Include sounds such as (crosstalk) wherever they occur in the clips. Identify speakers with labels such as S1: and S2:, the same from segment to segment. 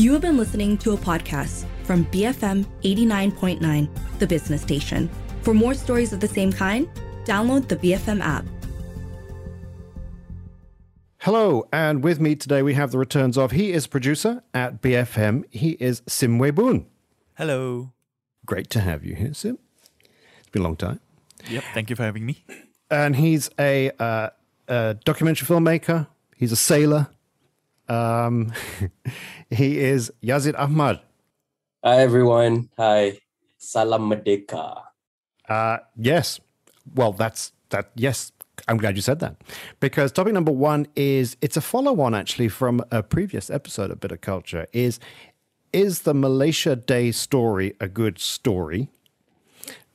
S1: You have been listening to a podcast from BFM 89.9, the business station. For more stories of the same kind, download the BFM app.
S2: Hello, and with me today we have the returns of he is producer at BFM. He is Sim Wei Boon.
S3: Hello.
S2: Great to have you here, Sim. It's been a long time.
S3: Yep. Thank you for having me.
S2: And he's a, uh, a documentary filmmaker. He's a sailor. Um, (laughs) he is Yazid Ahmad.
S4: Hi everyone. Hi. Salam Merdeka.
S2: Uh, yes. Well, that's that. Yes, I'm glad you said that because topic number one is it's a follow on actually from a previous episode of Bit of Culture. Is is the Malaysia Day story a good story?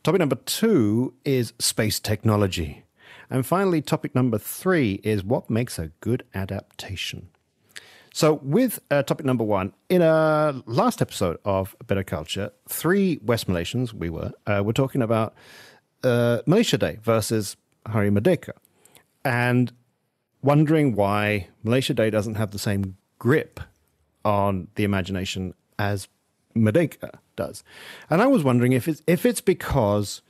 S2: Topic number two is space technology. And finally, topic number three is what makes a good adaptation. So, with uh, topic number one, in a last episode of Bit of Culture, three West Malaysians, we were, uh, were talking about uh, Malaysia Day versus Hari Merdeka and wondering why Malaysia Day doesn't have the same grip on the imagination as Merdeka does. And I was wondering if it's, if it's because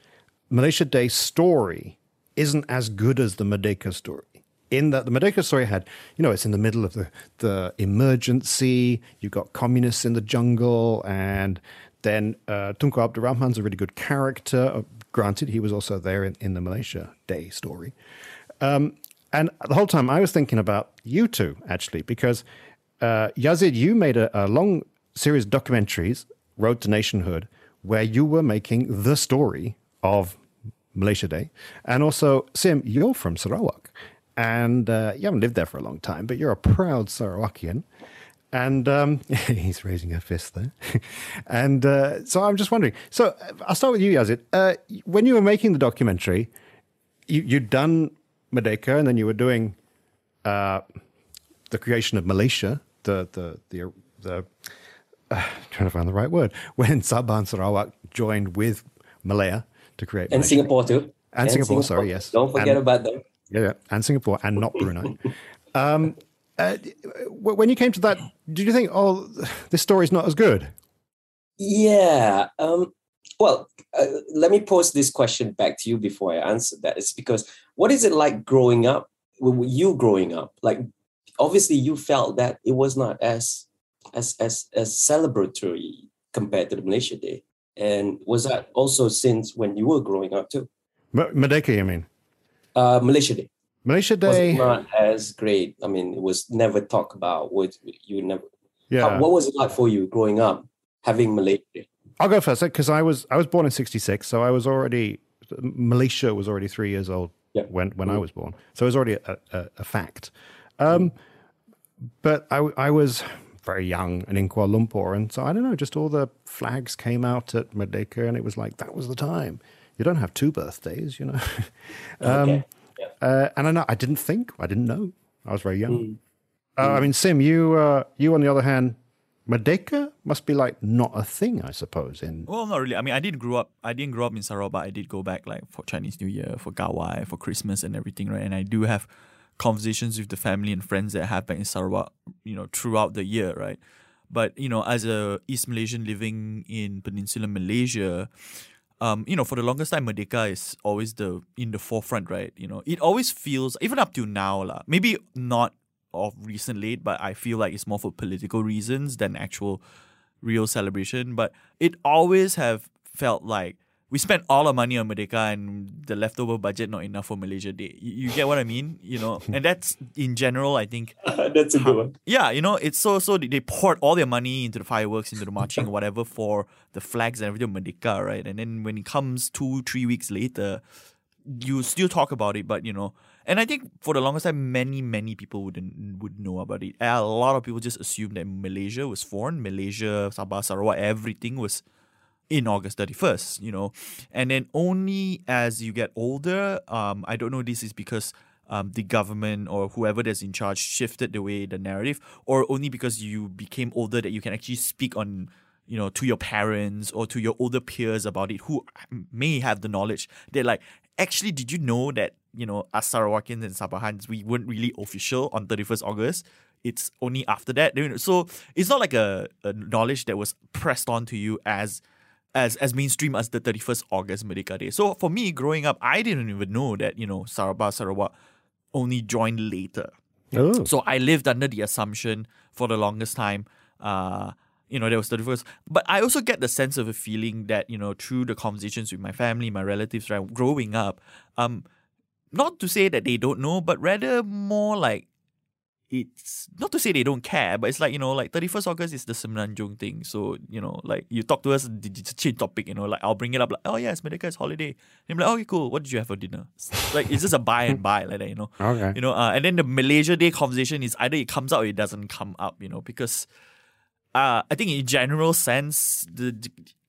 S2: Malaysia Day's story isn't as good as the Merdeka story in that the Merdeka story had, you know, it's in the middle of the, the emergency. You've got communists in the jungle, and then uh, Tunku Abdul Rahman's a really good character. Uh, granted, he was also there in, in the Malaysia Day story. Um, and the whole time I was thinking about you two, actually, because uh, Yazid, you made a, a long series of documentaries, Road to Nationhood, where you were making the story of Malaysia Day. And also, Sim, you're from Sarawak and uh, you haven't lived there for a long time, but you're a proud Sarawakian. And um, (laughs) he's raising a fist there. (laughs) and uh, so I'm just wondering. So uh, I'll start with you, Yazid. Uh, when you were making the documentary, you, you'd done Merdeka, and then you were doing uh, the creation of Malaysia, the the the the. Uh, trying to find the right word (laughs) when Sabah and Sarawak joined with Malaya to create
S4: and
S2: Malaysia.
S4: Singapore too.
S2: And, and Singapore, Singapore, sorry, yes.
S4: Don't forget
S2: and,
S4: about them.
S2: Yeah, yeah, and Singapore, and not Brunei. (laughs) um, uh, when you came to that, did you think, oh, this story's not as good?
S4: Yeah. Um, well, uh, let me pose this question back to you before I answer that. It's because what is it like growing up? You growing up, like obviously you felt that it was not as as as as celebratory compared to the Malaysia Day, and was that also since when you were growing up too?
S2: M- Merdeka, you mean?
S4: Uh, Malaysia Day.
S2: Malaysia Day
S4: was not as great. I mean, it was never talked about. Would you never?
S2: Yeah.
S4: How, what was it like for you growing up having Malaysia Day?
S2: I'll go first because I was I was born in '66, so I was already Malaysia was already three years old
S4: yeah.
S2: when when mm-hmm. I was born, so it was already a, a, a fact. Um, but I I was very young and in Kuala Lumpur, and so I don't know, just all the flags came out at Merdeka, and it was like that was the time you don't have two birthdays, you know. (laughs) um,
S4: okay. yeah.
S2: uh, and I know I didn't think, I didn't know. I was very young.
S4: Mm.
S2: Uh,
S4: mm.
S2: I mean, Sim, you, uh, you on the other hand, Merdeka must be like not a thing, I suppose. In
S3: well, not really. I mean, I didn't grow up. I didn't grow up in Sarawak, but I did go back like for Chinese New Year, for Gawai, for Christmas, and everything, right? And I do have conversations with the family and friends that I have back in Sarawak, you know, throughout the year, right? But you know, as a East Malaysian living in Peninsular Malaysia, um, you know, for the longest time, Merdeka is always the in the forefront, right? You know, it always feels even up to now, la, maybe not of recent late, but I feel like it's more for political reasons than actual real celebration. But it always have felt like we spent all our money on Merdeka and the leftover budget not enough for Malaysia Day. You, you get what I mean? You know, and that's in general. I think (laughs)
S4: that's a good one.
S3: Yeah, you know, it's so so they poured all their money into the fireworks, into the marching, (laughs) whatever for the flags and everything Merdeka, right? And then when it comes two three weeks later, you still talk about it, but you know, and I think for the longest time, many many people wouldn't would know about it. A lot of people just assumed that Malaysia was foreign. Malaysia, Sabah, Sarawak, everything was in August 31st, you know. And then only as you get older, um, I don't know this is because um, the government or whoever that's in charge shifted the way the narrative, or only because you became older that you can actually speak on, you know, to your parents or to your older peers about it who may have the knowledge. They're like, actually, did you know that, you know, us Sarawakians and Sabahans, we weren't really official on 31st August? it's only after that. So it's not like a, a knowledge that was pressed onto you as as as mainstream as the 31st August Merdeka Day. So for me, growing up, I didn't even know that, you know, Sabah Sarawak only joined later.
S2: Oh.
S3: So I lived under the assumption for the longest time, uh, you know, there was 31st. But I also get the sense of a feeling that, you know, through the conversations with my family, my relatives, right, growing up, um, not to say that they don't know, but rather more like it's not to say they don't care, but it's like, you know, like 31st August is the Semenanjung thing. So, you know, like you talk to us, it's a change topic, you know, like I'll bring it up, like, oh, yeah, it's Merdeka, it's holiday. And I'm like, okay, cool. What did you have for dinner? like, it's just a buy and buy, like that, you know.
S2: Okay.
S3: You know, uh, and then the Malaysia Day conversation is either it comes out or it doesn't come up, you know, because uh, I think in general sense, the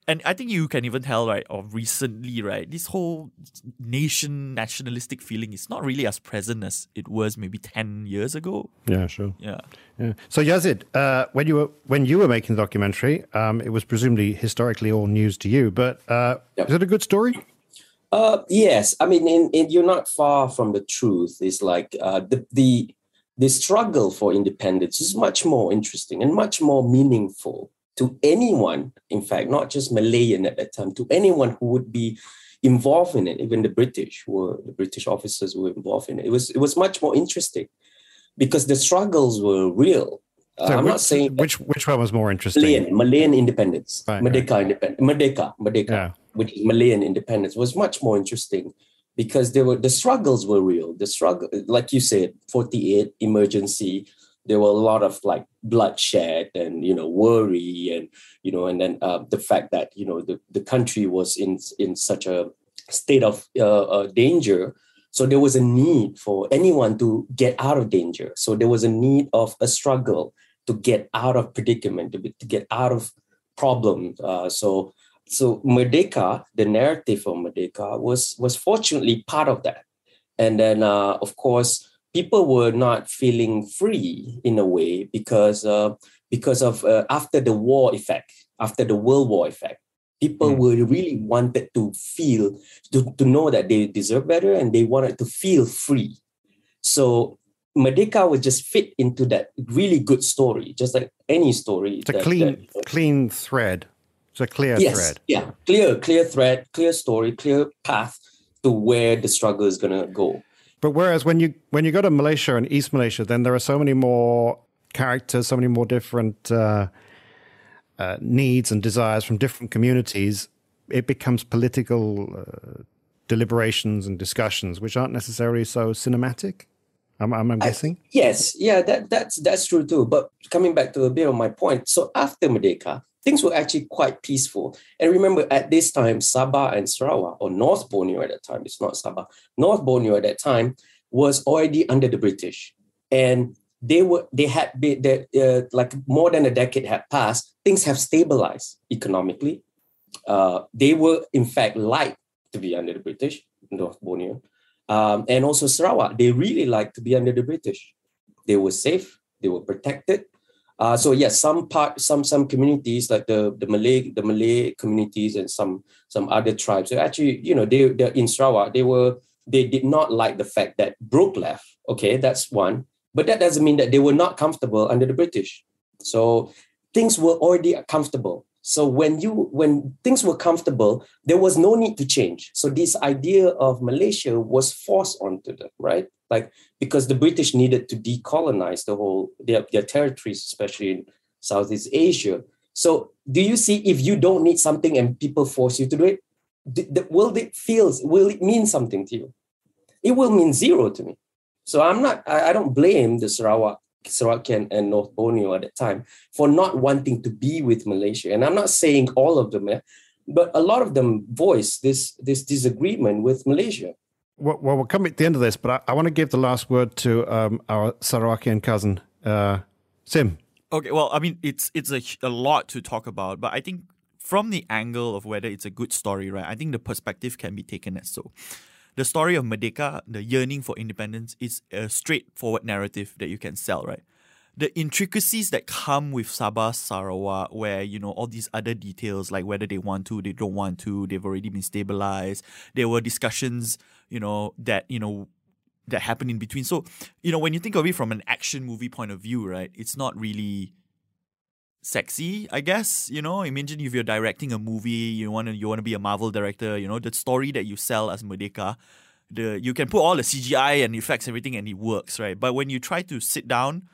S3: and I think you can even tell, right, or recently, right, this whole nation nationalistic feeling is not really as present as it was maybe ten years ago.
S2: Yeah, sure.
S3: Yeah.
S2: Yeah. So Yazid, uh, when you were when you were making the documentary, um, it was presumably historically all news to you. But uh,
S4: Yep.
S2: is it a good story?
S4: Uh, yes, I mean, in, in, you're not far from the truth. It's like uh, the the the struggle for independence is much more interesting and much more meaningful to anyone. In fact, not just Malayan at that time, to anyone who would be involved in it. Even the British were the British officers who were involved in it. It was it was much more interesting because the struggles were real. Uh,
S2: So
S4: I'm
S2: which,
S4: not saying
S2: which which one was more interesting.
S4: Malayan, Malayan independence,
S2: Right,
S4: Merdeka independence, Merdeka, Merdeka,
S2: Yeah.
S4: which is Malayan independence, was much more interesting because there were the struggles were real. The struggle, like you said, 48 emergency. There were a lot of like bloodshed and you know worry and you know and then uh, the fact that you know the, the country was in in such a state of uh, uh, danger. So there was a need for anyone to get out of danger. So there was a need of a struggle to get out of predicament, to, be, to get out of problems. Uh, so, so Merdeka, the narrative of Merdeka, was was fortunately part of that. And then, uh, of course, people were not feeling free in a way because uh, because of uh, after the war effect, after the World War effect, people
S2: Mm.
S4: were really wanted to feel to, to know that they deserve better and they wanted to feel free. So Merdeka would just fit into that really good story, just like any story.
S2: It's a
S4: that-
S2: clean
S4: that-
S2: clean thread. It's a clear
S4: yes,
S2: thread.
S4: yeah, clear, clear thread, clear story, clear path to where the struggle is gonna go.
S2: But whereas when you when you go to Malaysia and East Malaysia, then there are so many more characters, so many more different uh, uh, needs and desires from different communities. It becomes political uh, deliberations and discussions, which aren't necessarily so cinematic. I'm, I'm, I'm guessing.
S4: Yes, yeah, that that's that's true too. But coming back to a bit of my point, so after Merdeka, things were actually quite peaceful. And remember, at this time, Sabah and Sarawak, or North Borneo at that time, it's not Sabah, North Borneo at that time was already under the British, and they were they had been that uh, like more than a decade had passed. Things have stabilized economically. Uh, they were in fact like to be under the British, North Borneo. Um, and also Sarawak, they really liked to be under the British. They were safe, they were protected. Uh, so yes, some part, some some communities like the the Malay the Malay communities and some some other tribes. So actually, you know, they they in Sarawak, they were they did not like the fact that Brooke left. Okay, that's one, but that doesn't mean that they were not comfortable under the British. So things were already comfortable. So when you when things were comfortable, there was no need to change. So this idea of Malaysia was forced onto them, right? Like because the British needed to decolonize the whole their, their territories, especially in Southeast Asia. So do you see if you don't need something and people force you to do it, will it feels will it mean something to you? It will mean zero to me. So I'm not. I, I don't blame the Sarawak Sarawakian and North Borneo at that time for not wanting to be with Malaysia. And I'm not saying all of them, eh, but a lot of them voice this this disagreement with Malaysia.
S2: Well, well, we're coming at the end of this, but I, I want to give the last word to um, our Sarawakian cousin, uh, Sim.
S3: Okay, well, I mean, it's it's a, a lot to talk about, but I think from the angle of whether it's a good story, right? I think the perspective can be taken as so. The story of Merdeka, the yearning for independence, is a straightforward narrative that you can sell, right? The intricacies that come with Sabah Sarawak, where you know all these other details, like whether they want to, they don't want to, they've already been stabilized. There were discussions, you know, that you know that happen in between. So, you know, when you think of it from an action movie point of view, right, it's not really sexy, I guess. You know, imagine if you're directing a movie, you wanna you wanna be a Marvel director, you know, the story that you sell as Merdeka, the you can put all the CGI and effects, everything, and it works, right? But when you try to sit down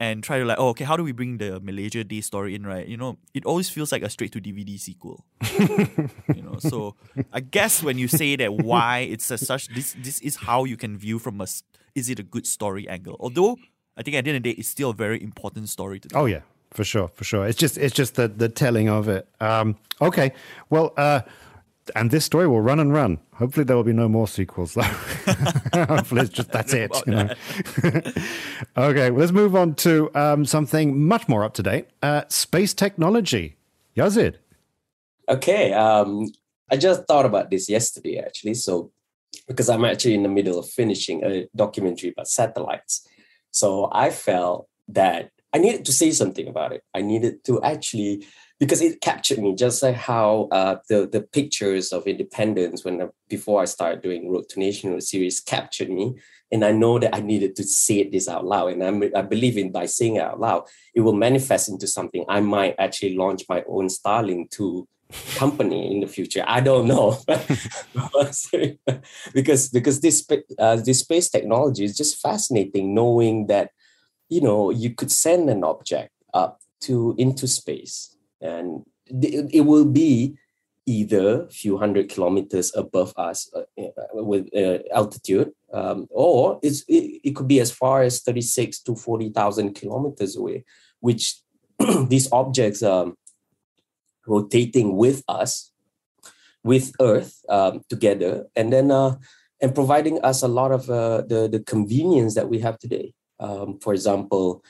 S3: and try to like, oh, okay, how do we bring the Malaysia Day story in, right? You know, it always feels like a straight to DVD sequel. (laughs) you know, so I guess when you say that why it's a such this this is how you can view from a is it a good story angle? Although I think at the end of the day, it's still a very important story to tell.
S2: Oh yeah, for sure, for sure. It's just it's just the the telling of it. Um, okay, well, uh, and this story will run and run. Hopefully, there will be no more sequels. Though. (laughs) (laughs) Hopefully, it's just that's it. You know? (laughs) okay, let's move on to um, something much more up to date. Uh, space technology. Yazid.
S4: Okay. Um, I just thought about this yesterday, actually. So, because I'm actually in the middle of finishing a documentary about satellites. So, I felt that I needed to say something about it. I needed to actually, because it captured me, just like how uh, the, the pictures of independence, when I- before I started doing Road to Nation series, captured me. And I know that I needed to say this out loud. And I'm, I believe in by saying it out loud, it will manifest into something. I might actually launch my own Starlink to company in the future. I don't know, (laughs) (laughs) because because this uh, this space technology is just fascinating. Knowing that you know you could send an object up to into space, and it, will be either a few hundred kilometers above us uh, uh, with uh, altitude, um, or it's, it, it could be as far as thirty six to forty thousand kilometers away, which (clears throat) these objects um, rotating with us, with Earth um, together, and then uh, and providing us a lot of uh, the the convenience that we have today. Um, for example,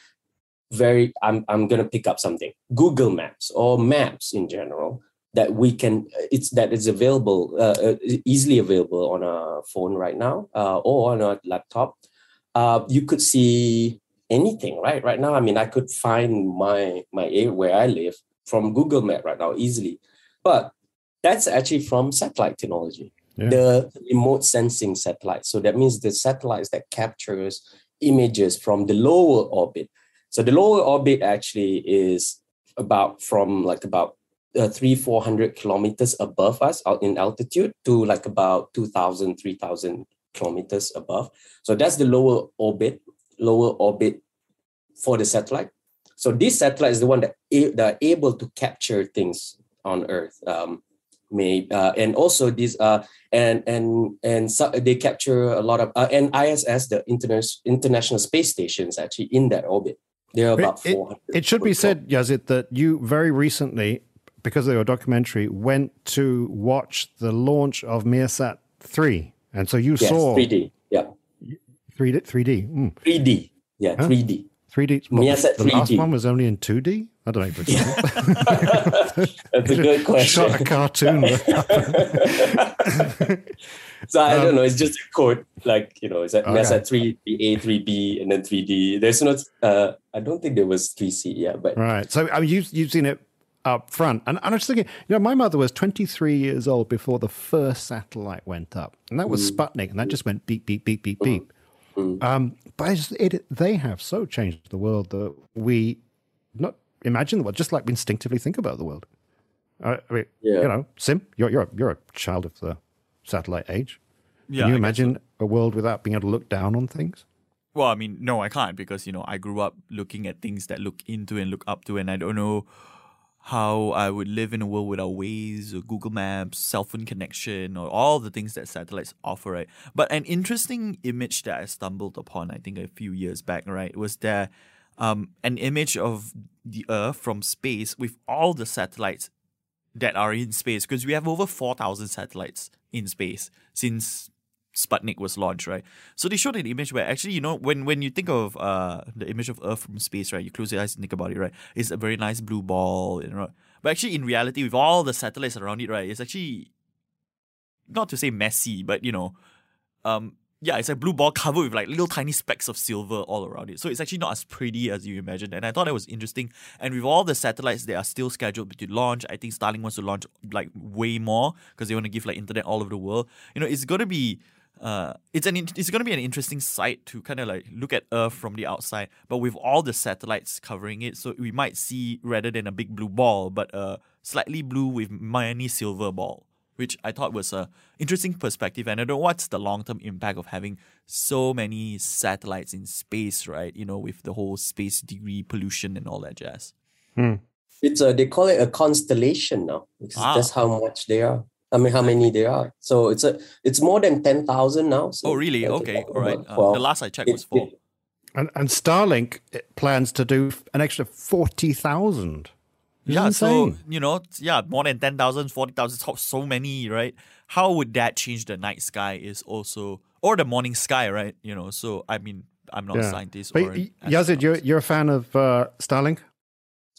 S4: very I'm I'm gonna pick up something Google Maps or Maps in general that we can it's that is available uh, uh, easily available on a phone right now uh, or on a laptop. Uh, you could see anything right right now. I mean, I could find my my area where I live from Google Map right now easily. But that's actually from satellite technology,
S2: Yeah.
S4: the remote sensing satellite. So that means the satellites that captures images from the lower orbit. So the lower orbit actually is about from like about uh, three, 400 kilometers above us out in altitude to like about 2,000, 3,000 kilometers above. So that's the lower orbit, lower orbit for the satellite. So this satellite is the one that, a- that are able to capture things on Earth. Um, may uh, and also these uh and and and so they capture a lot of uh, and ISS the interna- international space station is actually in that orbit. They're about
S2: It- it, it should be said, Yazid, that you very recently, because of your documentary, went to watch the launch of MEASAT 3. And so you
S4: yes,
S2: saw
S4: 3D. Yeah,
S2: 3D. 3D. Mm,
S4: 3D. Yeah,
S2: Huh?
S4: 3D.
S2: 3D. What,
S4: MEASAT
S2: the last
S4: 3D.
S2: one was only in 2D? I don't know. it's- (laughs)
S4: That's a good question. (laughs)
S2: Shot a cartoon. (laughs)
S4: so I
S2: Um,
S4: don't know. It's just a code, like you know, it's at
S2: Okay.
S4: okay. three A, three B, and then three D. There's not. Uh, I don't think there was three C. Yeah, but
S2: right. So I mean, you've, you've seen it up front. And, and I was thinking, you know, my mother was 23 years old before the first satellite went up. And that was Sputnik. And that just went beep, beep, beep, beep, beep. Um, but it's, it, they have so changed the world that we not imagine the world, just like we instinctively think about the world. Uh, I mean,
S4: Yeah.
S2: you know, Sim, you're, you're, a, you're a child of the satellite age.
S3: Yeah,
S2: Can you
S3: I
S2: imagine a world without being able to look down on things?
S3: Well, I mean, no, I can't because you know I grew up looking at things that look into and look up to, and I don't know how I would live in a world without Waze or Google Maps, cell phone connection, or all the things that satellites offer, right? But an interesting image that I stumbled upon, I think, a few years back, right, was there um, an image of the Earth from space with all the satellites that are in space because we have over 4,000 satellites in space since Sputnik was launched, right? So they showed an image where actually, you know, when when you think of uh the image of Earth from space, right? You close your eyes and think about it, right? It's a very nice blue ball, you know. But actually, in reality, with all the satellites around it, right, it's actually not to say messy, but you know, um, yeah, it's a blue ball covered with like little tiny specks of silver all around it. So it's actually not as pretty as you imagine. And I thought that was interesting. And with all the satellites that are still scheduled to launch, I think Starlink wants to launch like way more because they want to give like internet all over the world. You know, it's to be uh, it's an it's going to be an interesting sight to kind of like look at Earth from the outside, but with all the satellites covering it, so we might see rather than a big blue ball, but a slightly blue with many silver ball, which I thought was a interesting perspective. And I don't know what's the long term impact of having so many satellites in space, right? You know, with the whole space debris pollution and all that jazz.
S4: It's a they call it a constellation now. Because
S3: Ah.
S4: That's how much they are. I mean, how many there are. So it's a it's more than ten thousand now. So
S3: Oh, really? Okay, all right. Uh,
S4: 12.
S3: the last I checked
S4: It-
S3: was four.
S4: it-
S2: And, and Starlink plans to do an extra 40,000.
S3: Yeah, so
S2: insane.
S3: you know, yeah, more than 10,000, 40,000, so- so many, right? How would that change the night sky is also or the morning sky, right? You know, so I mean, I'm not a scientist
S2: But
S3: or
S2: Yazid, you're, you're a fan of uh, Starlink?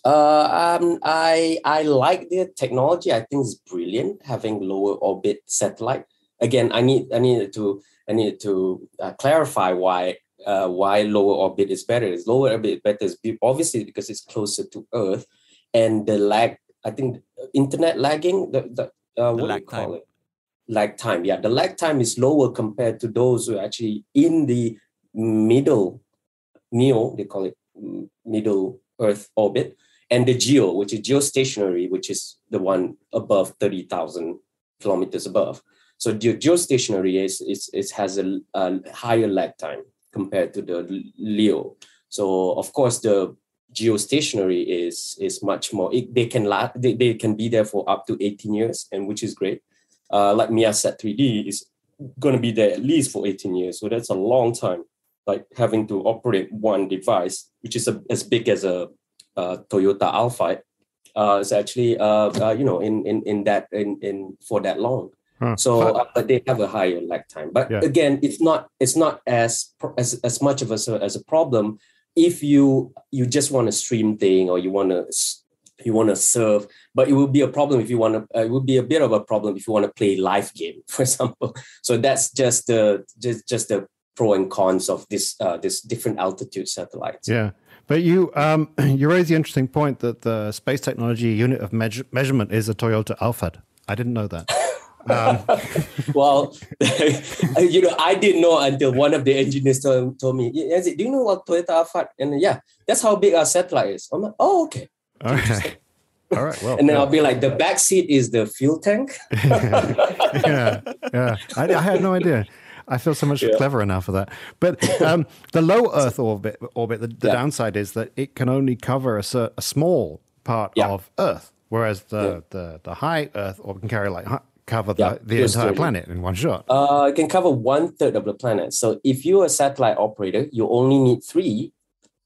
S4: Uh, um, I I like the technology. I think it's brilliant having lower orbit satellite. Again, I need I needed to I needed to uh, clarify why uh, why lower orbit is better. Is lower orbit better? Is obviously because it's closer to Earth, and the lag. I think internet lagging. The, the uh, what do you call
S3: time.
S4: it? Lag time. Yeah, the lag time is lower compared to those who are actually in the middle, MEO. They call it mm, middle Earth orbit and the geo, which is geostationary, which is the one above 30,000 kilometers above. So the geostationary is, is, is has a, a higher lag time compared to the LEO. So of course the geostationary is is much more. It, they can la- they, they can be there for up to 18 years, and which is great. Uh, like MEASAT 3D is going to be there at least for 18 years, so that's a long time. Like having to operate one device, which is a, as big as a uh, Toyota Alphard uh, is actually uh, uh, you know in in in that in in for that long.
S2: Huh.
S4: So, uh, but they have a higher lag time. But
S2: Yeah.
S4: again, it's not it's not as as as much of a as a problem if you you just want to stream thing or you want to you want to serve. But it will be a problem if you want to. Uh, it would be a bit of a problem if you want to play live game, (laughs) for example. So that's just the just just the pro and cons of this uh, this different altitude satellites.
S2: Yeah. But you um, (clears throat) you raise the interesting point that the space technology unit of measure- measurement is a Toyota Alphard. I didn't know that. (laughs)
S4: well, (laughs) you know, I didn't know until one of the engineers told, told me, "Yeah, do you know what Toyota Alphard? And yeah, that's how big our satellite is. I'm like, oh, okay.
S2: Okay. (laughs) All right. Well,
S4: And then
S2: yeah.
S4: I'll be like, the back seat is the fuel tank.
S2: yeah, yeah. I, I had no idea. I feel so much
S4: Yeah.
S2: cleverer now for that. But um, the low Earth orbit, orbit the, the
S4: Yeah.
S2: downside is that it can only cover a, a small part
S4: Yeah.
S2: of Earth, whereas the, the, the high Earth orbit can carry like cover the,
S4: Yeah,
S2: the entire planet in one shot.
S4: Uh, it can cover one third of the planet. So if you're a satellite operator, you only need three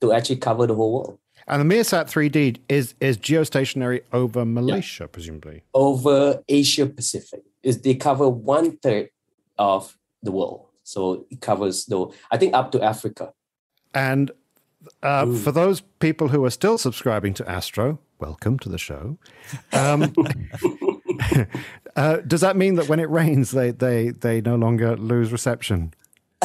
S4: to actually cover the whole world.
S2: And the MEASAT 3D is is geostationary over Malaysia, presumably.
S4: Over Asia Pacific, is they cover one third of the world. So it covers the I think up to Africa.
S2: And uh, for those people who are still subscribing to Astro, welcome to the show. Um, (laughs) (laughs) uh, does that mean that when it rains, they they they no longer lose reception? (laughs)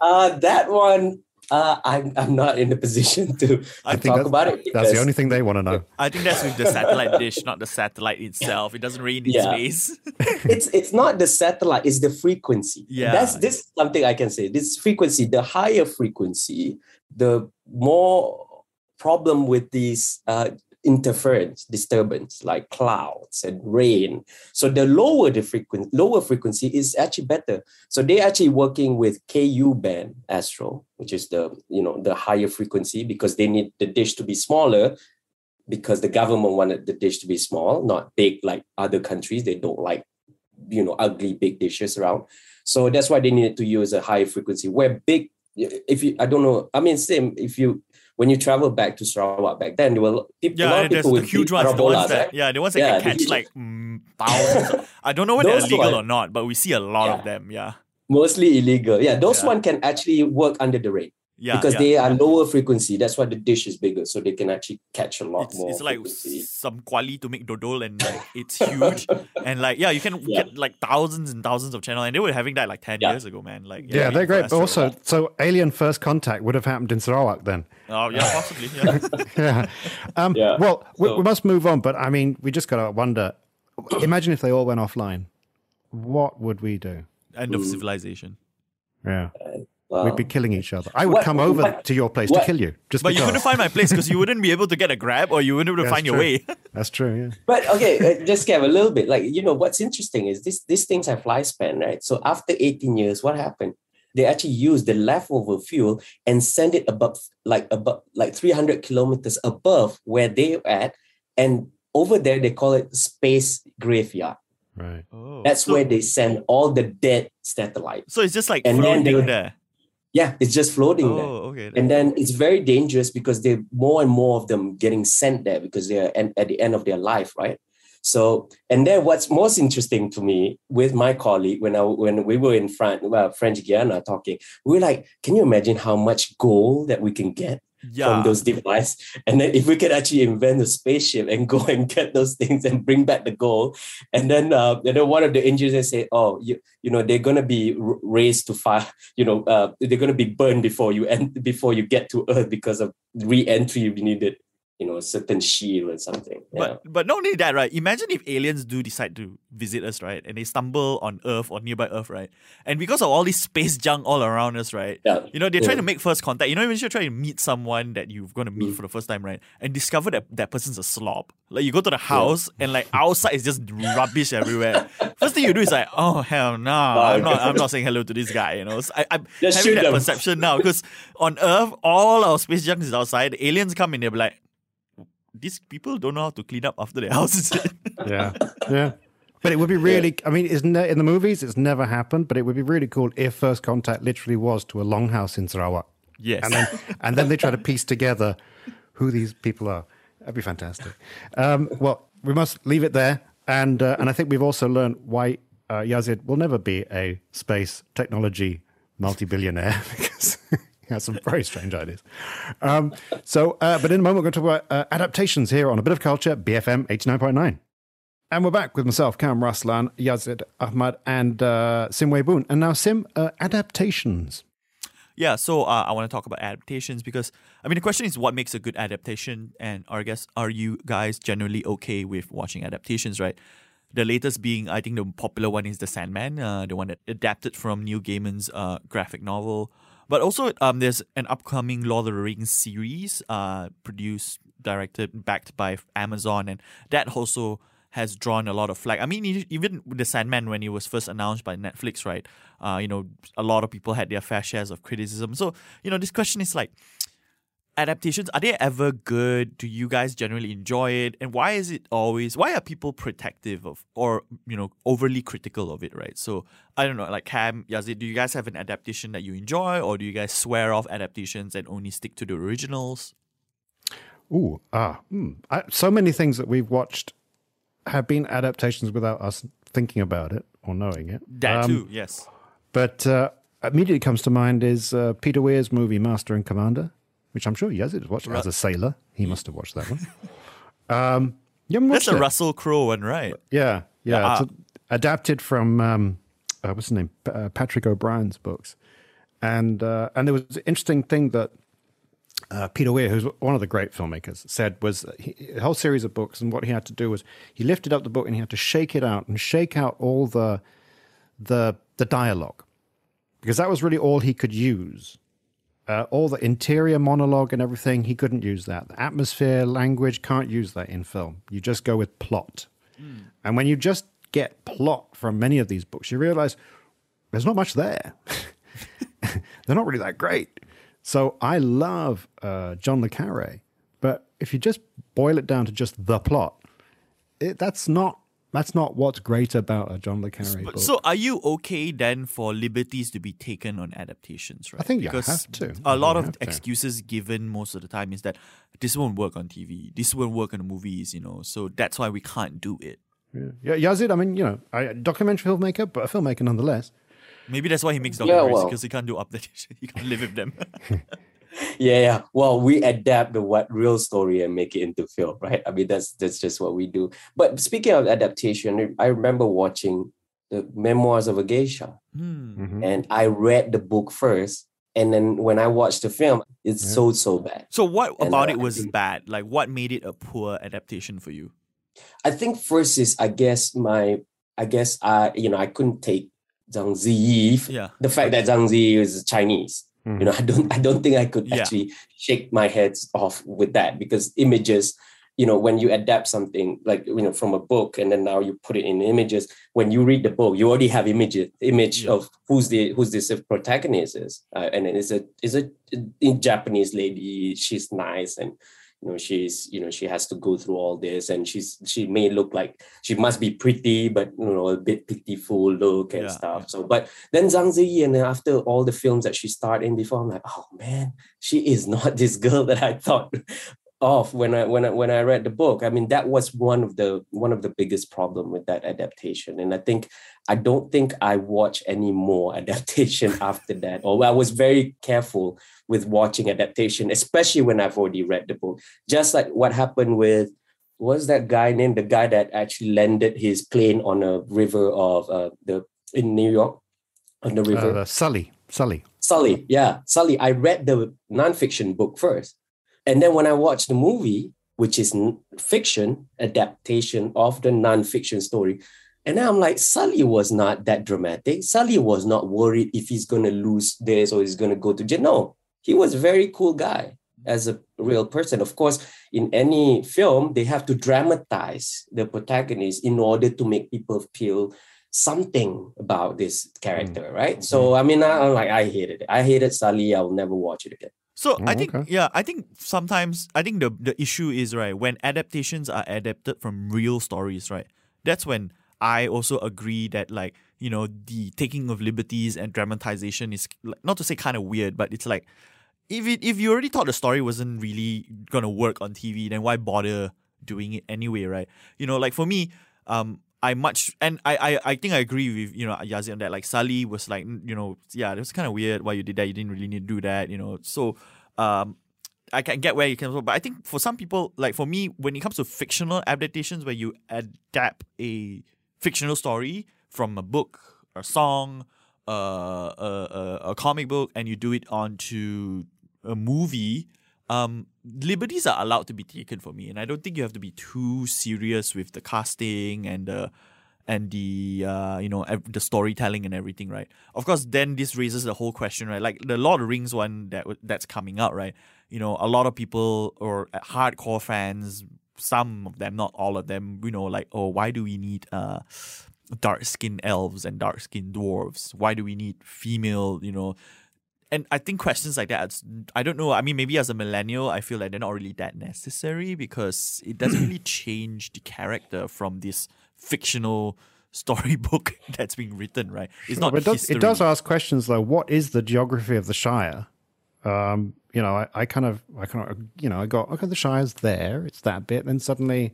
S4: Uh, that one, uh, I'm, I'm not in the position to,
S3: I
S4: to
S3: think
S4: talk
S2: that's-
S4: about it.
S2: That's the only thing they want to know.
S3: I think that's with the satellite dish, not the satellite itself. It doesn't rain in
S4: Yeah.
S3: space. (laughs)
S4: it's it's not the satellite, it's the frequency.
S3: Yeah.
S4: That's this is something I can say. This frequency, the higher frequency, the more problem with these uh, interference, disturbance like clouds and rain. So the lower the frequency, lower frequency is actually better. So they're actually working with KU band Astro, which is the you know the higher frequency because they need the dish to be smaller because the government wanted the dish to be small, not big like other countries. They don't like you know ugly big dishes around. So that's why they needed to use a high frequency. Where big, if you I don't know, I mean same if you when you travel back to Sarawak back then, there were people, a lot of people with
S3: huge ones, the ones that
S4: right?
S3: yeah, the ones that
S4: Yeah,
S3: can catch like mm, thousands. I don't know whether they're legal or not, but we see a lot of them. Yeah,
S4: mostly illegal. Yeah, those
S3: Yeah.
S4: one can actually work under the rain
S3: yeah,
S4: because
S3: yeah.
S4: they are lower frequency. That's why the dish is bigger, so they can actually catch a lot
S3: It's,
S4: more.
S3: it's like
S4: frequency.
S3: some quali to make dodol and like (laughs) it's huge and like yeah you can
S4: Yeah.
S3: get like thousands and thousands of channel and they were having that like 10
S4: Yeah.
S3: years ago man like
S2: Yeah, they're great. But also,
S3: Astro.
S2: so Alien First Contact would have happened in Sarawak then.
S3: oh yeah possibly yeah (laughs)
S2: yeah. Um,
S4: Yeah.
S2: Well, we,
S4: So-
S2: we must move on. But I mean, we just got to wonder. Imagine if they all went offline. What would we do?
S3: End of
S4: Mm.
S3: civilization.
S2: Yeah.
S4: Wow.
S2: We'd be killing each other. I would
S4: What-
S2: come over
S4: what-
S2: to your place
S4: what-
S2: to kill you. Just
S3: But you couldn't find my place because you wouldn't be able to get a grab or you wouldn't be able to
S2: That's
S3: find your way. (laughs)
S2: That's true, yeah.
S4: But okay, uh, just Kev, a little bit. Like you know, what's interesting is this: these things have lifespan, right? So after 18 years, what happened? They actually used the leftover fuel and send it above, like above, like 300 kilometers above where they're at, and over there they call it space graveyard.
S2: Right.
S3: Oh.
S4: That's
S3: so,
S4: where they send all the dead satellites.
S3: So it's just like
S4: And then they
S3: floating there.
S4: Yeah, it's just floating there.
S3: Oh, okay.
S4: and then it's very dangerous because there more and more of them getting sent there because they're at the end of their life right so and then what's most interesting to me with my colleague when I when we were in France, well, French Guiana talking, we were like, can you imagine how much gold that we can get
S3: yeah.
S4: from those devices? And then if we could actually invent a spaceship and (laughs) go and get those things and bring back the gold, and then uh, and then one of the engineers say, oh, you you know they're gonna be raised to fire, you know, uh, they're gonna be burned before you end before you get to Earth because of re-entry. Needed, you know, a certain shield or something. Yeah.
S3: But but not only that, right? Imagine if aliens do decide to visit us, right? And they stumble on Earth or nearby Earth, right? And because of all this space junk all around us, right?
S4: yeah.
S3: You know, they're trying
S4: Yeah.
S3: to make first contact. You know, when you're trying to meet someone that you're going to meet
S4: Mm.
S3: for the first time, right? And discover that that person's a slob. Like, you go to the house and, like, outside is just rubbish everywhere. (laughs) First thing you do is like, oh, hell no. I'm not, I'm not saying hello to this guy, you know? So I, I'm
S4: Just
S3: having that
S4: them.
S3: perception now because on Earth, all our space junk is outside. Aliens come in, they'll be like, these people don't know how to clean up after their (laughs) houses. (laughs)
S2: Yeah. Yeah. But it would be really, I mean, it's ne- in the movies, it's never happened, but it would be really cool if first contact literally was to a longhouse in Sarawak.
S3: yes.
S2: And then, and then they try to piece together who these people are. That'd be fantastic. Um, well, we must leave it there. And, uh, and I think we've also learned why uh, Yazid will never be a space technology multi billionaire (laughs) because he has some (laughs) very strange ideas. Um, so, uh, but in a moment, we're going to talk about uh, adaptations here on A Bit of Culture, BFM 89.9. And we're back with myself, Kam Raslan, Yazid Ahmad, and uh, Sim Wei Boon. And now, Sim, uh, adaptations.
S3: Yeah, so uh, I want to talk about adaptations because I mean the question is what makes a good adaptation, and I guess are you guys generally okay with watching adaptations, right? The latest being, I think the popular one is The Sandman, uh, the one that adapted from Neil Gaiman's uh, graphic novel. But also, um, there's an upcoming Lord of the Rings series, uh, produced, directed, backed by Amazon, and that also has drawn a lot of flack. I mean, even the Sandman when it was first announced by Netflix, right? Uh, you know, a lot of people had their fair shares of criticism. So, you know, this question is like, adaptations are they ever good? Do you guys generally enjoy it? And why is it always? Why are people protective of or you know overly critical of it? Right. So I don't know. Like Kam, Yazid, do you guys have an adaptation that you enjoy, or do you guys swear off adaptations and only stick to the originals?
S2: Ooh, ah, hmm. I, so many things that we've watched have been adaptations without us thinking about it or knowing it.
S3: That
S2: Um,
S3: too. Yes.
S2: But uh, immediately comes to mind is uh, Peter Weir's movie Master and Commander, which I'm sure he has watched as a sailor. He must have watched that one. (laughs) um, you haven't
S3: That's a
S2: it?
S3: Russell Crowe one, right?
S2: Yeah, yeah.
S3: Yeah,
S2: it's a- adapted from um, uh, what's his name, P- uh, Patrick O'Brian's books, and uh, and there was an interesting thing that uh, Peter Weir, who's one of the great filmmakers, said was he, a whole series of books, and what he had to do was he lifted up the book and he had to shake it out and shake out all the the the dialogue because that was really all he could use. Uh, all the interior monologue and everything, he couldn't use that. The atmosphere, language, can't use that in film. You just go with plot. And when you just get plot from many of these books, you realize there's not much there. (laughs) They're not really that great. So I love uh, John Le Carre, but if you just boil it down to just the plot, it, that's not that's not what's great about a John Le Carre book.
S3: So are you okay then for liberties to be taken on adaptations, right?
S2: I think you
S3: because
S2: have to.
S3: A
S2: You
S3: lot of
S2: have to.
S3: excuses given most of the time is that this won't work on TV, this won't work on the movies, you know. So that's why we can't do it.
S2: yeah, Yazid, I mean, you know, I, documentary filmmaker, but a filmmaker nonetheless.
S3: Maybe that's why he makes
S4: Yeah,
S3: documentaries
S4: well.
S3: because he can't do adaptation. (laughs) he can't live with them. (laughs)
S4: yeah, yeah. Well, we adapt the what real story and make it into film, right? I mean, that's that's just what we do. But speaking of adaptation, I remember watching the Memoirs of a Geisha,
S3: Hmm.
S2: Mhm.
S4: and I read the book first, and then when I watched the film, it's
S2: Yeah.
S4: so so bad.
S3: So what
S4: And,
S3: about it was
S4: think-
S3: bad? Like what made it a poor adaptation for you?
S4: I think first is I guess my I guess I you know I couldn't take Zhang Ziyi.
S3: Yeah.
S4: The fact that Zhang Ziyi is Chinese. You know, I don't I don't think I could
S3: Yeah.
S4: actually shake my heads off with that because images, you know, when you adapt something like you know from a book and then now you put it in images, when you read the book, you already have images image
S3: Yeah.
S4: of who's the who's this protagonist is. Uh, and it's a it's a, a Japanese lady, she's nice and you know she's you know she has to go through all this and she's she may look like she must be pretty but you know a bit pitiful look and
S3: Yeah,
S4: stuff
S3: yeah.
S4: so but then Zhang Ziyi and then after all the films that she starred in before I'm like oh man she is not (laughs) this girl that I thought of when I when I when I read the book I mean that was one of the one of the biggest problem with that adaptation and I think I don't think I watch any more (laughs) adaptation after that or I was very careful with watching adaptation, especially when I've already read the book. Just like what happened with was that guy named the guy that actually landed his plane on a river of uh, the in New York on the river.
S2: Uh, Sully. Sully.
S4: Sully, yeah, Sully. I read the nonfiction book first, and then when I watched the movie, which is fiction adaptation of the non-fiction story, and I'm like, Sully was not that dramatic. Sully was not worried if he's gonna lose this or he's gonna go to jail. No, he was a very cool guy as a real person. Of course, in any film, they have to dramatize the protagonist in order to make people feel something about this character, right? So I mean, I, I'm like, I hated it. I hated Sully. I'll never watch it again.
S3: So I
S2: Oh,
S3: think
S2: okay.
S3: yeah, I think sometimes I think the the issue is right when adaptations are adapted from real stories, right? That's when I also agree that like you know the taking of liberties and dramatization is not to say kind of weird, but it's like if it if you already thought the story wasn't really gonna work on TV, then why bother doing it anyway, right? You know, like for me, um, I much and I I, I think I agree with you know Yazi on that. Like Sally was like you know yeah, it was kind of weird why you did that. You didn't really need to do that, you know. So um, I can get where you can, but I think for some people, like for me, when it comes to fictional adaptations, where you adapt a fictional story from a book, a song, uh, a, a, a comic book, and you do it onto a movie, um, liberties are allowed to be taken for me, and I don't think you have to be too serious with the casting and the and the uh, you know the storytelling and everything, right? Of course, then this raises the whole question, right? Like the Lord of the Rings one that that's coming out, right? You know, a lot of people or hardcore fans, some of them, not all of them, you know, like, oh, why do we need uh dark skinned elves and dark skinned dwarves? Why do we need female, you know? And I think questions like that, I don't know. I mean, maybe as a millennial, I feel like they're not really that necessary because it doesn't really (clears throat) change the character from this fictional (laughs) storybook (laughs) that's being written, right? It's not
S2: it does, it does ask questions though. What is the geography of the Shire? Um, you know, I, I kind of, I kind of, you know, I got okay, the Shire's there. It's that bit, and suddenly,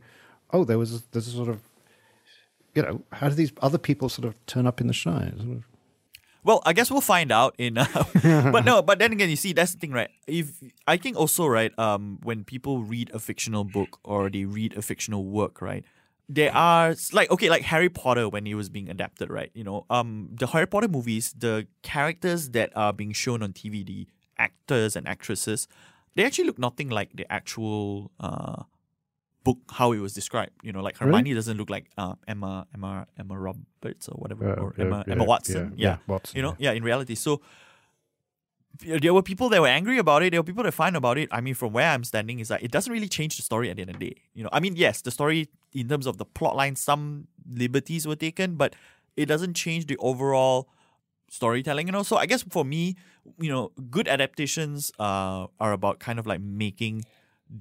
S2: oh, there was there's a sort of, you know, how do these other people sort of turn up in the Shire? Sort of,
S3: Well, I guess we'll find out in. Uh, (laughs) but no, but then again, you see, that's the thing, right? If I think also, right, um, when people read a fictional book or they read a fictional work, right, there are like okay, like Harry Potter when it was being adapted, right? You know, um, the Harry Potter movies, the characters that are being shown on TV, the actors and actresses, they actually look nothing like the actual uh book how it was described. You know, like
S2: Really?
S3: Hermione doesn't look like uh, Emma Emma Emma Roberts or whatever,
S2: Uh,
S3: or Emma
S2: yeah,
S3: Emma Watson.
S2: yeah,
S3: yeah
S2: Watson,
S3: you know
S2: yeah.
S3: in reality so there were people that were angry about it there were people that were fine about it i mean from where i'm standing is that it doesn't really change the story at the end of the day you know i mean yes the story in terms of the plot line some liberties were taken but it doesn't change the overall storytelling you know so i guess for me you know good adaptations uh, are about kind of like making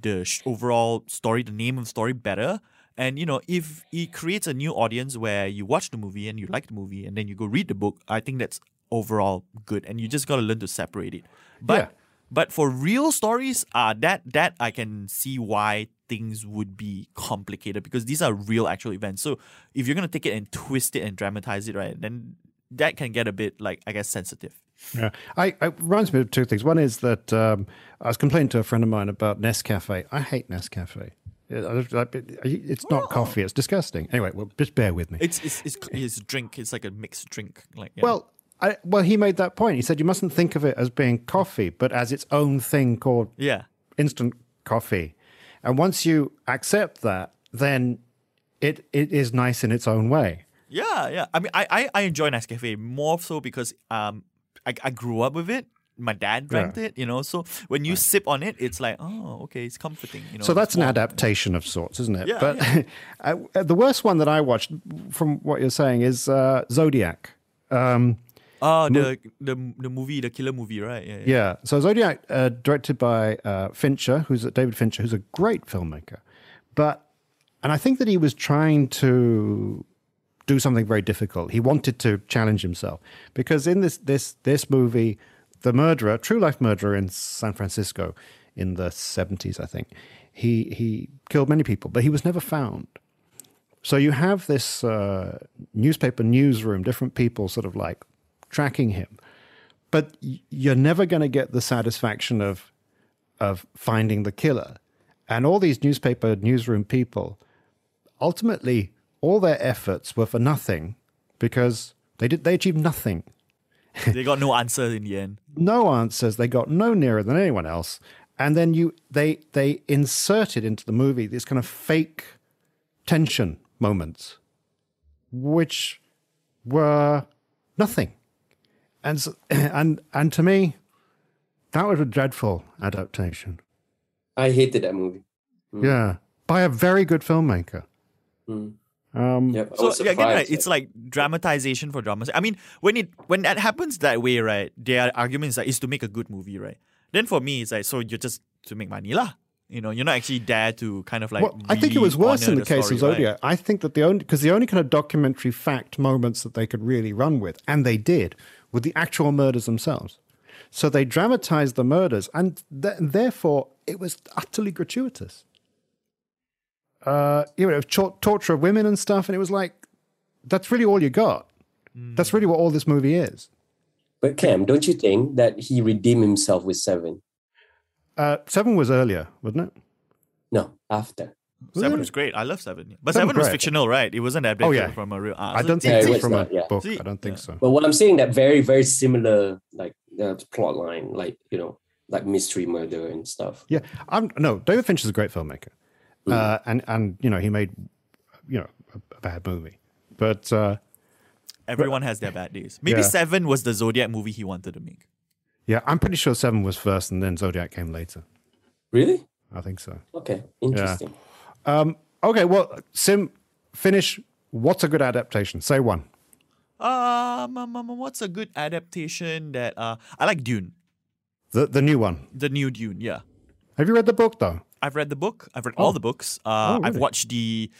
S3: the sh- overall story the name of the story better. And you know if it creates a new audience where you watch the movie and you like the movie and then you go read the book i think that's overall good. And you just got to learn to separate it. But
S2: Yeah.
S3: but for real stories uh that that i can see why things would be complicated because these are real actual events. So if you're going to take it and twist it and dramatize it right then that can get a bit like i guess sensitive
S2: Yeah, I, I reminds me of two things. One is that um, I was complaining to a friend of mine about Nescafe. I hate Nescafe. It- I- I- It's not coffee. It's disgusting. Anyway, well, just bear with me.
S3: it's it's it's, it's a drink it's like a mixed drink like yeah.
S2: Well, I, well, he made that point. He said you mustn't think of it as being coffee, but as its own thing called
S3: yeah
S2: instant coffee. And once you accept that, then it it is nice in its own way.
S3: Yeah, yeah. I mean, I, I, I enjoy Nescafe more so because um I, I grew up with it. My dad drank
S2: Yeah.
S3: it, you know. So when you sip on it, it's like, oh, okay, it's comforting. You know.
S2: So that's an
S3: warm.
S2: adaptation of sorts, isn't it?
S3: Yeah,
S2: but (laughs) uh, the worst one that I watched, from what you're saying, is uh, Zodiac. Um,
S3: Oh, the the the movie, the killer movie, right? Yeah. yeah.
S2: yeah. So Zodiac, uh, directed by uh, Fincher, who's David Fincher, who's a great filmmaker, but and I think that he was trying to do something very difficult. He wanted to challenge himself because in this this this movie, the murderer, true life murderer in San Francisco in the seventies, I think, he he killed many people, but he was never found. So you have this uh, newspaper newsroom, different people sort of like tracking him, but you're never going to get the satisfaction of of finding the killer. And all these newspaper newsroom people, ultimately, all their efforts were for nothing because they did they achieved nothing.
S3: they got no answer in the end. (laughs)
S2: No answers. They got no nearer than anyone else. And then you they they inserted into the movie these kind of fake tension moments, which were nothing. And so, (clears throat) and and to me, that was a dreadful adaptation.
S4: I hated that movie.
S2: Yeah, by a very good filmmaker.
S4: Mm.
S2: Um,
S4: Yep.
S3: So yeah, again, right, it's like dramatization for drama. I mean, when it when that happens that way, right? Their arguments like is to make a good movie, right? Then for me, it's like so you're just to make money lah. You know, you're not actually there to kind of like.
S2: well, I think it was worse in
S3: honor
S2: the case
S3: story,
S2: of
S3: right?
S2: Zodiac. I think that the only because the only kind of documentary fact moments that they could really run with, and they did, were the actual murders themselves. So they dramatized the murders, and th- therefore it was utterly gratuitous. Uh, you know, tor- torture of women and stuff, and it was like, that's really all you got. That's really what all this movie is.
S4: But Kam, don't you think that he redeemed himself with Seven?
S2: Uh, Seven was earlier, wasn't it?
S4: No, after.
S3: Seven
S2: it?
S3: was great. I love Seven. But
S2: Seven
S3: Seven was
S2: great.
S3: fictional, right? It wasn't adapted
S2: Oh, yeah.
S3: from a real. Ah,
S2: I don't think
S4: Yeah,
S2: it's
S4: it was
S2: from a
S4: not, yeah.
S2: book.
S3: See,
S2: I don't think
S3: yeah.
S2: so.
S4: But what I'm saying that very very similar like uh, plot line, like you know, like mystery murder and stuff.
S2: Yeah, I'm no. David Fincher is a great filmmaker,
S3: Mm.
S2: Uh, and and you know he made you know a, a bad movie, but uh,
S3: Everyone has their bad days. Maybe
S2: Yeah.
S3: Seven was the Zodiac movie he wanted to make.
S2: yeah, I'm pretty sure Seven was first, and then Zodiac came later.
S4: Really?
S2: I think so.
S4: Okay, interesting.
S2: Um, okay, well, Sim, finish. What's a good adaptation? Say one.
S3: Um, um, um, what's a good adaptation that uh I like Dune,
S2: The the new one.
S3: the new Dune. Yeah,
S2: Have you read the book though?
S3: I've read the book. I've read all the books. Uh,
S2: Oh,
S3: I've watched the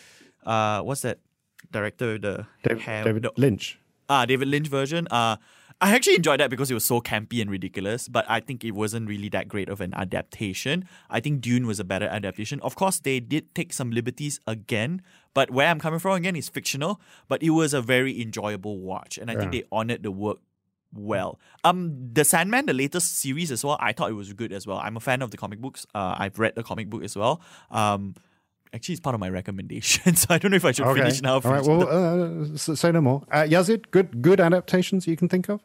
S3: uh, what's that director? The
S2: David, David
S3: the-
S2: Lynch.
S3: Ah, David Lynch version. Uh, I actually enjoyed that because it was so campy and ridiculous, but I think it wasn't really that great of an adaptation. I think Dune was a better adaptation. Of course, they did take some liberties again, but where I'm coming from again is fictional, but it was a very enjoyable watch, and I think they honored the work well. Um, The Sandman, the latest series as well, I thought it was good as well. I'm a fan of the comic books. Uh, I've read the comic book as well. Um, actually, it's part of my (laughs) recommendation, so I don't know if I should finish now.
S2: All right.
S3: finish
S2: Well,
S3: the-
S2: uh, s- say no more. Uh, Yazid, good good adaptations you can think of.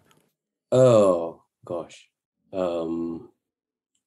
S4: Oh gosh. Um,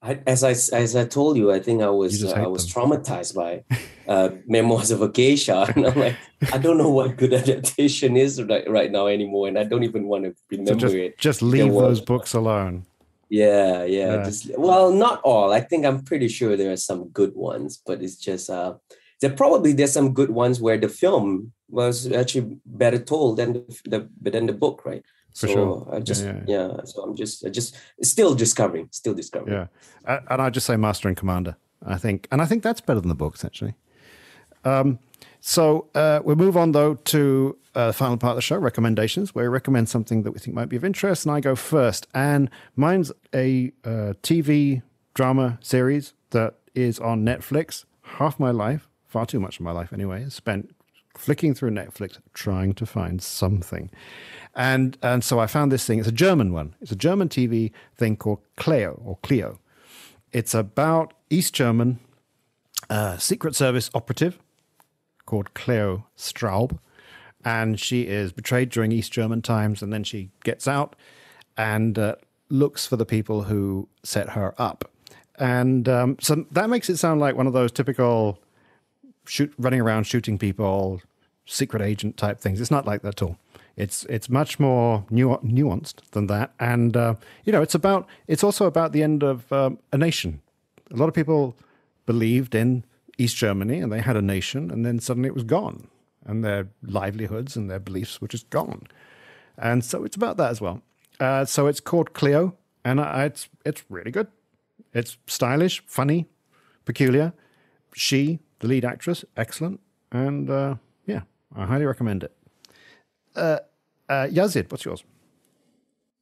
S4: I, as I as I told you, I think I was uh, I was
S2: them.
S4: traumatized by (laughs) uh, Memoirs of a Geisha, (laughs) and I'm like, I don't know what good (laughs) adaptation is right, right now anymore, and I don't even want to
S2: So
S4: remember
S2: just
S4: it.
S2: just leave
S4: was-
S2: those books alone.
S4: Yeah, yeah,
S2: Yeah.
S4: Just well, not all. I think I'm pretty sure there are some good ones, but it's just uh, there probably there's some good ones where the film was actually better told than the, the than the book, right?
S2: For
S4: so
S2: sure.
S4: I
S2: Yeah,
S4: just
S2: yeah,
S4: yeah, So I'm just I just still discovering, still discovering.
S2: Yeah, and I just say Master and Commander. I think, and I think that's better than the books actually. Um, so uh, we move on though to uh, the final part of the show, recommendations, where we recommend something that we think might be of interest, and I go first. And mine's a uh, TV drama series that is on Netflix. Half my life, far too much of my life anyway, is spent flicking through Netflix trying to find something. And and so I found this thing. It's a German one. It's a German TV thing called Kleo or Clio. It's about East German uh, Secret Service operative called Kleo Straub, and she is betrayed during East German times, and then she gets out and uh, looks for the people who set her up. And um, so that makes it sound like one of those typical shoot, running around shooting people, secret agent type things. It's not like that at all. It's it's much more nu- nuanced than that, and uh, you know, it's about it's also about the end of um, a nation. A lot of people believed in East Germany, and they had a nation, and then suddenly it was gone, and their livelihoods and their beliefs were just gone. And so it's about that as well. Uh, so it's called Kleo, and uh, it's it's really good. It's stylish, funny, peculiar. She, the lead actress, excellent, and uh, I highly recommend it. Uh, uh, Yazid, what's yours?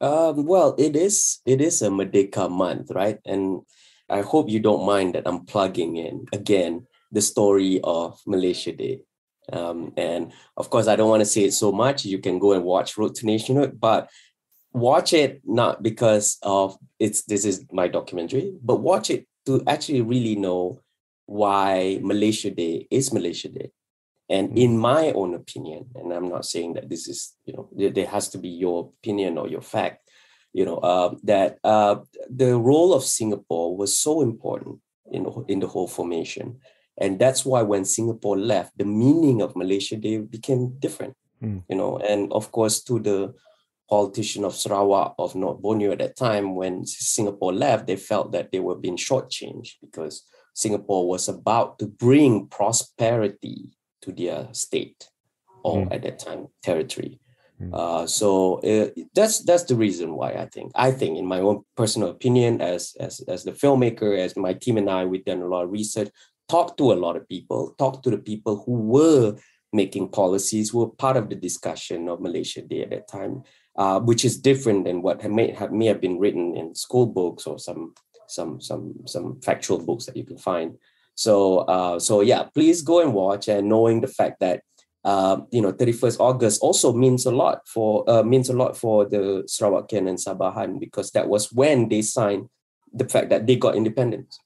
S4: Um, well, it is it is a Merdeka month, right? And I hope you don't mind that I'm plugging in again the story of Malaysia Day. Um, and of course, I don't want to say it so much. You can go and watch Road to Nationhood, but watch it not because of it's this is my documentary, but watch it to actually really know why Malaysia Day is Malaysia Day. And in my own opinion, and I'm not saying that this is, you know, there, there has to be your opinion or your fact, you know, uh, that uh, the role of Singapore was so important in the, in the whole formation. And that's why when Singapore left, the meaning of Malaysia Day became different,
S2: Mm.
S4: you know, and of course to the politician of Sarawak of North Borneo at that time, when Singapore left, they felt that they were being shortchanged because Singapore was about to bring prosperity to their state or
S2: Mm.
S4: at that time territory.
S2: Mm.
S4: Uh, so uh, that's that's the reason why I think I think in my own personal opinion as as as the filmmaker as my team and I we've done a lot of research, talked to a lot of people, talked to the people who were making policies, who were part of the discussion of Malaysia Day at that time, uh, which is different than what may have may have been written in school books or some some some some factual books that you can find. So uh, so yeah, please go and watch and knowing the fact that uh, you know 31st August also means a lot for uh, means a lot for the Sarawakian and Sabahan because that was when they signed the fact that they got independence.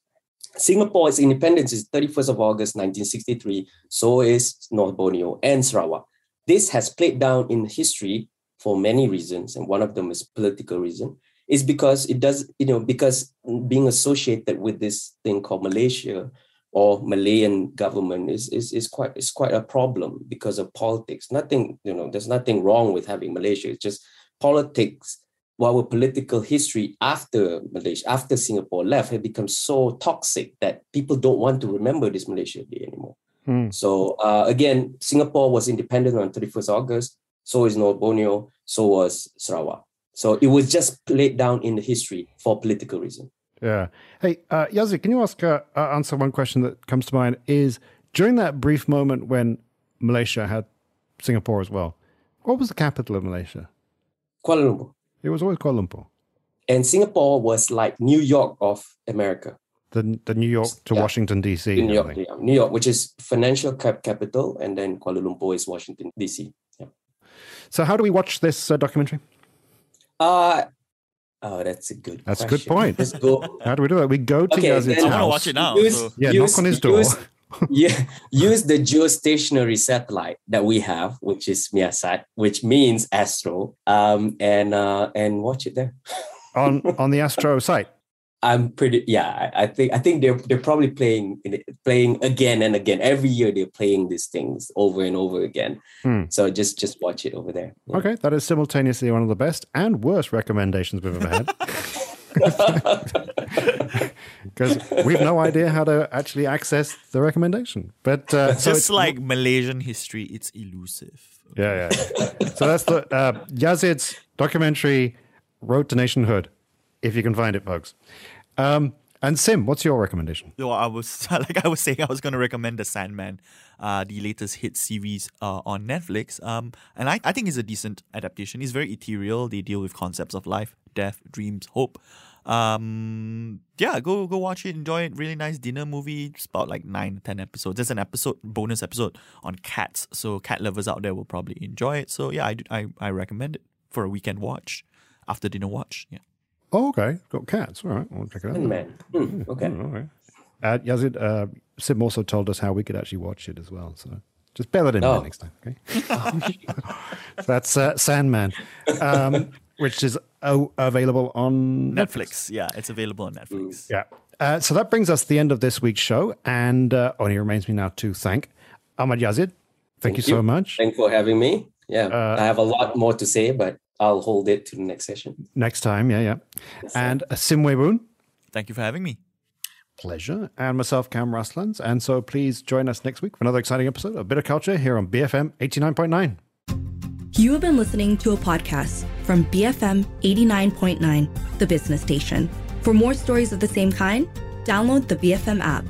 S4: Singapore's independence is 31st of August 1963. So is North Borneo and Sarawak. This has played down in history for many reasons, and one of them is political reason. Is because it does, you know, because being associated with this thing called Malaysia or Malayan government is, is, is quite is quite a problem because of politics. Nothing, you know, there's nothing wrong with having Malaysia. It's just politics. Our political history after Malaysia, after Singapore left, had become so toxic that people don't want to remember this Malaysia Day anymore.
S2: Hmm.
S4: So uh, again, Singapore was independent on 31st August. So is North Borneo. So was Sarawak. So it was just played down in the history for political reason.
S2: Yeah. Hey, uh, Yazid, can you ask uh, uh, answer one question that comes to mind? Is during that brief moment when Malaysia had Singapore as well, what was the capital of Malaysia?
S4: Kuala Lumpur.
S2: It was always Kuala Lumpur.
S4: And Singapore was like New York of America.
S2: The the New York to
S4: Yeah.
S2: Washington D.C.
S4: New York, yeah, New York, which is financial cap- capital, and then Kuala Lumpur is Washington D.C. Yeah.
S2: So how do we watch this uh, documentary?
S4: Uh oh, that's a good. Point.
S2: That's a good point.
S4: Let's go.
S2: How do we do it? We go to
S4: Okay,
S2: Yazid's
S4: then-
S3: I want to
S2: house.
S3: watch it now.
S4: Use-
S3: so-
S2: Yeah,
S4: Use-
S2: knock on his door.
S4: use- (laughs) yeah, use the geostationary satellite that we have, which is MEASAT, which means Astro, um, and uh, and watch it there.
S2: on on the Astro site.
S4: I'm pretty yeah. I, I think I think they're they're probably playing playing again and again every year. They're playing these things over and over again.
S2: Hmm.
S4: So just just watch it over there. Yeah.
S2: Okay, that is simultaneously one of the best and worst recommendations we've ever had. (laughs) Because we've no idea how to actually access the recommendation. But uh, so
S3: Just
S2: it's-
S3: like Malaysian history, it's elusive.
S2: yeah, yeah. so that's the uh, Yazid's documentary, Road to Nationhood, if you can find it, folks. Um, and Sim, what's your recommendation?
S3: So I was (laughs) like I was saying, I was going to recommend The Sandman, uh, the latest hit series uh, on Netflix. Um, and I, I think it's a decent adaptation. It's very ethereal. They deal with concepts of life, death, dreams, hope. Um, yeah, go go watch it, enjoy it. Really nice dinner movie. It's about like nine, ten episodes. There's an episode, bonus episode on cats. So cat lovers out there will probably enjoy it. So yeah, I, I, I recommend it for a weekend watch, after dinner watch. Yeah.
S2: Oh, okay. Got cats. All right. I'll check it out.
S4: Man, Hmm, okay.
S2: Oh, all right. Uh, Yazid, uh, Sim also told us how we could actually watch it as well. So just bear that in
S4: Oh.
S2: mind next time. Okay. (laughs) That's uh, Sandman, um, which is oh, available on
S3: Netflix. Yeah, it's available on Netflix.
S2: Yeah. Uh, so that brings us to the end of this week's show. And uh, only remains me now to thank Ahmad Yazid Thank, you, so much.
S4: Thanks for having me. Yeah,
S2: Uh,
S4: I have a lot more to say, but I'll hold it to the next session.
S2: Next time, yeah, yeah. And Sim Wei Boon,
S3: Thank you for having me.
S2: pleasure. And myself, Kam Raslan. And so please join us next week for another exciting episode of Bit of Culture here on BFM 89.9.
S1: You have been listening to a podcast from BFM 89.9, the business station. For more stories of the same kind, download the BFM app.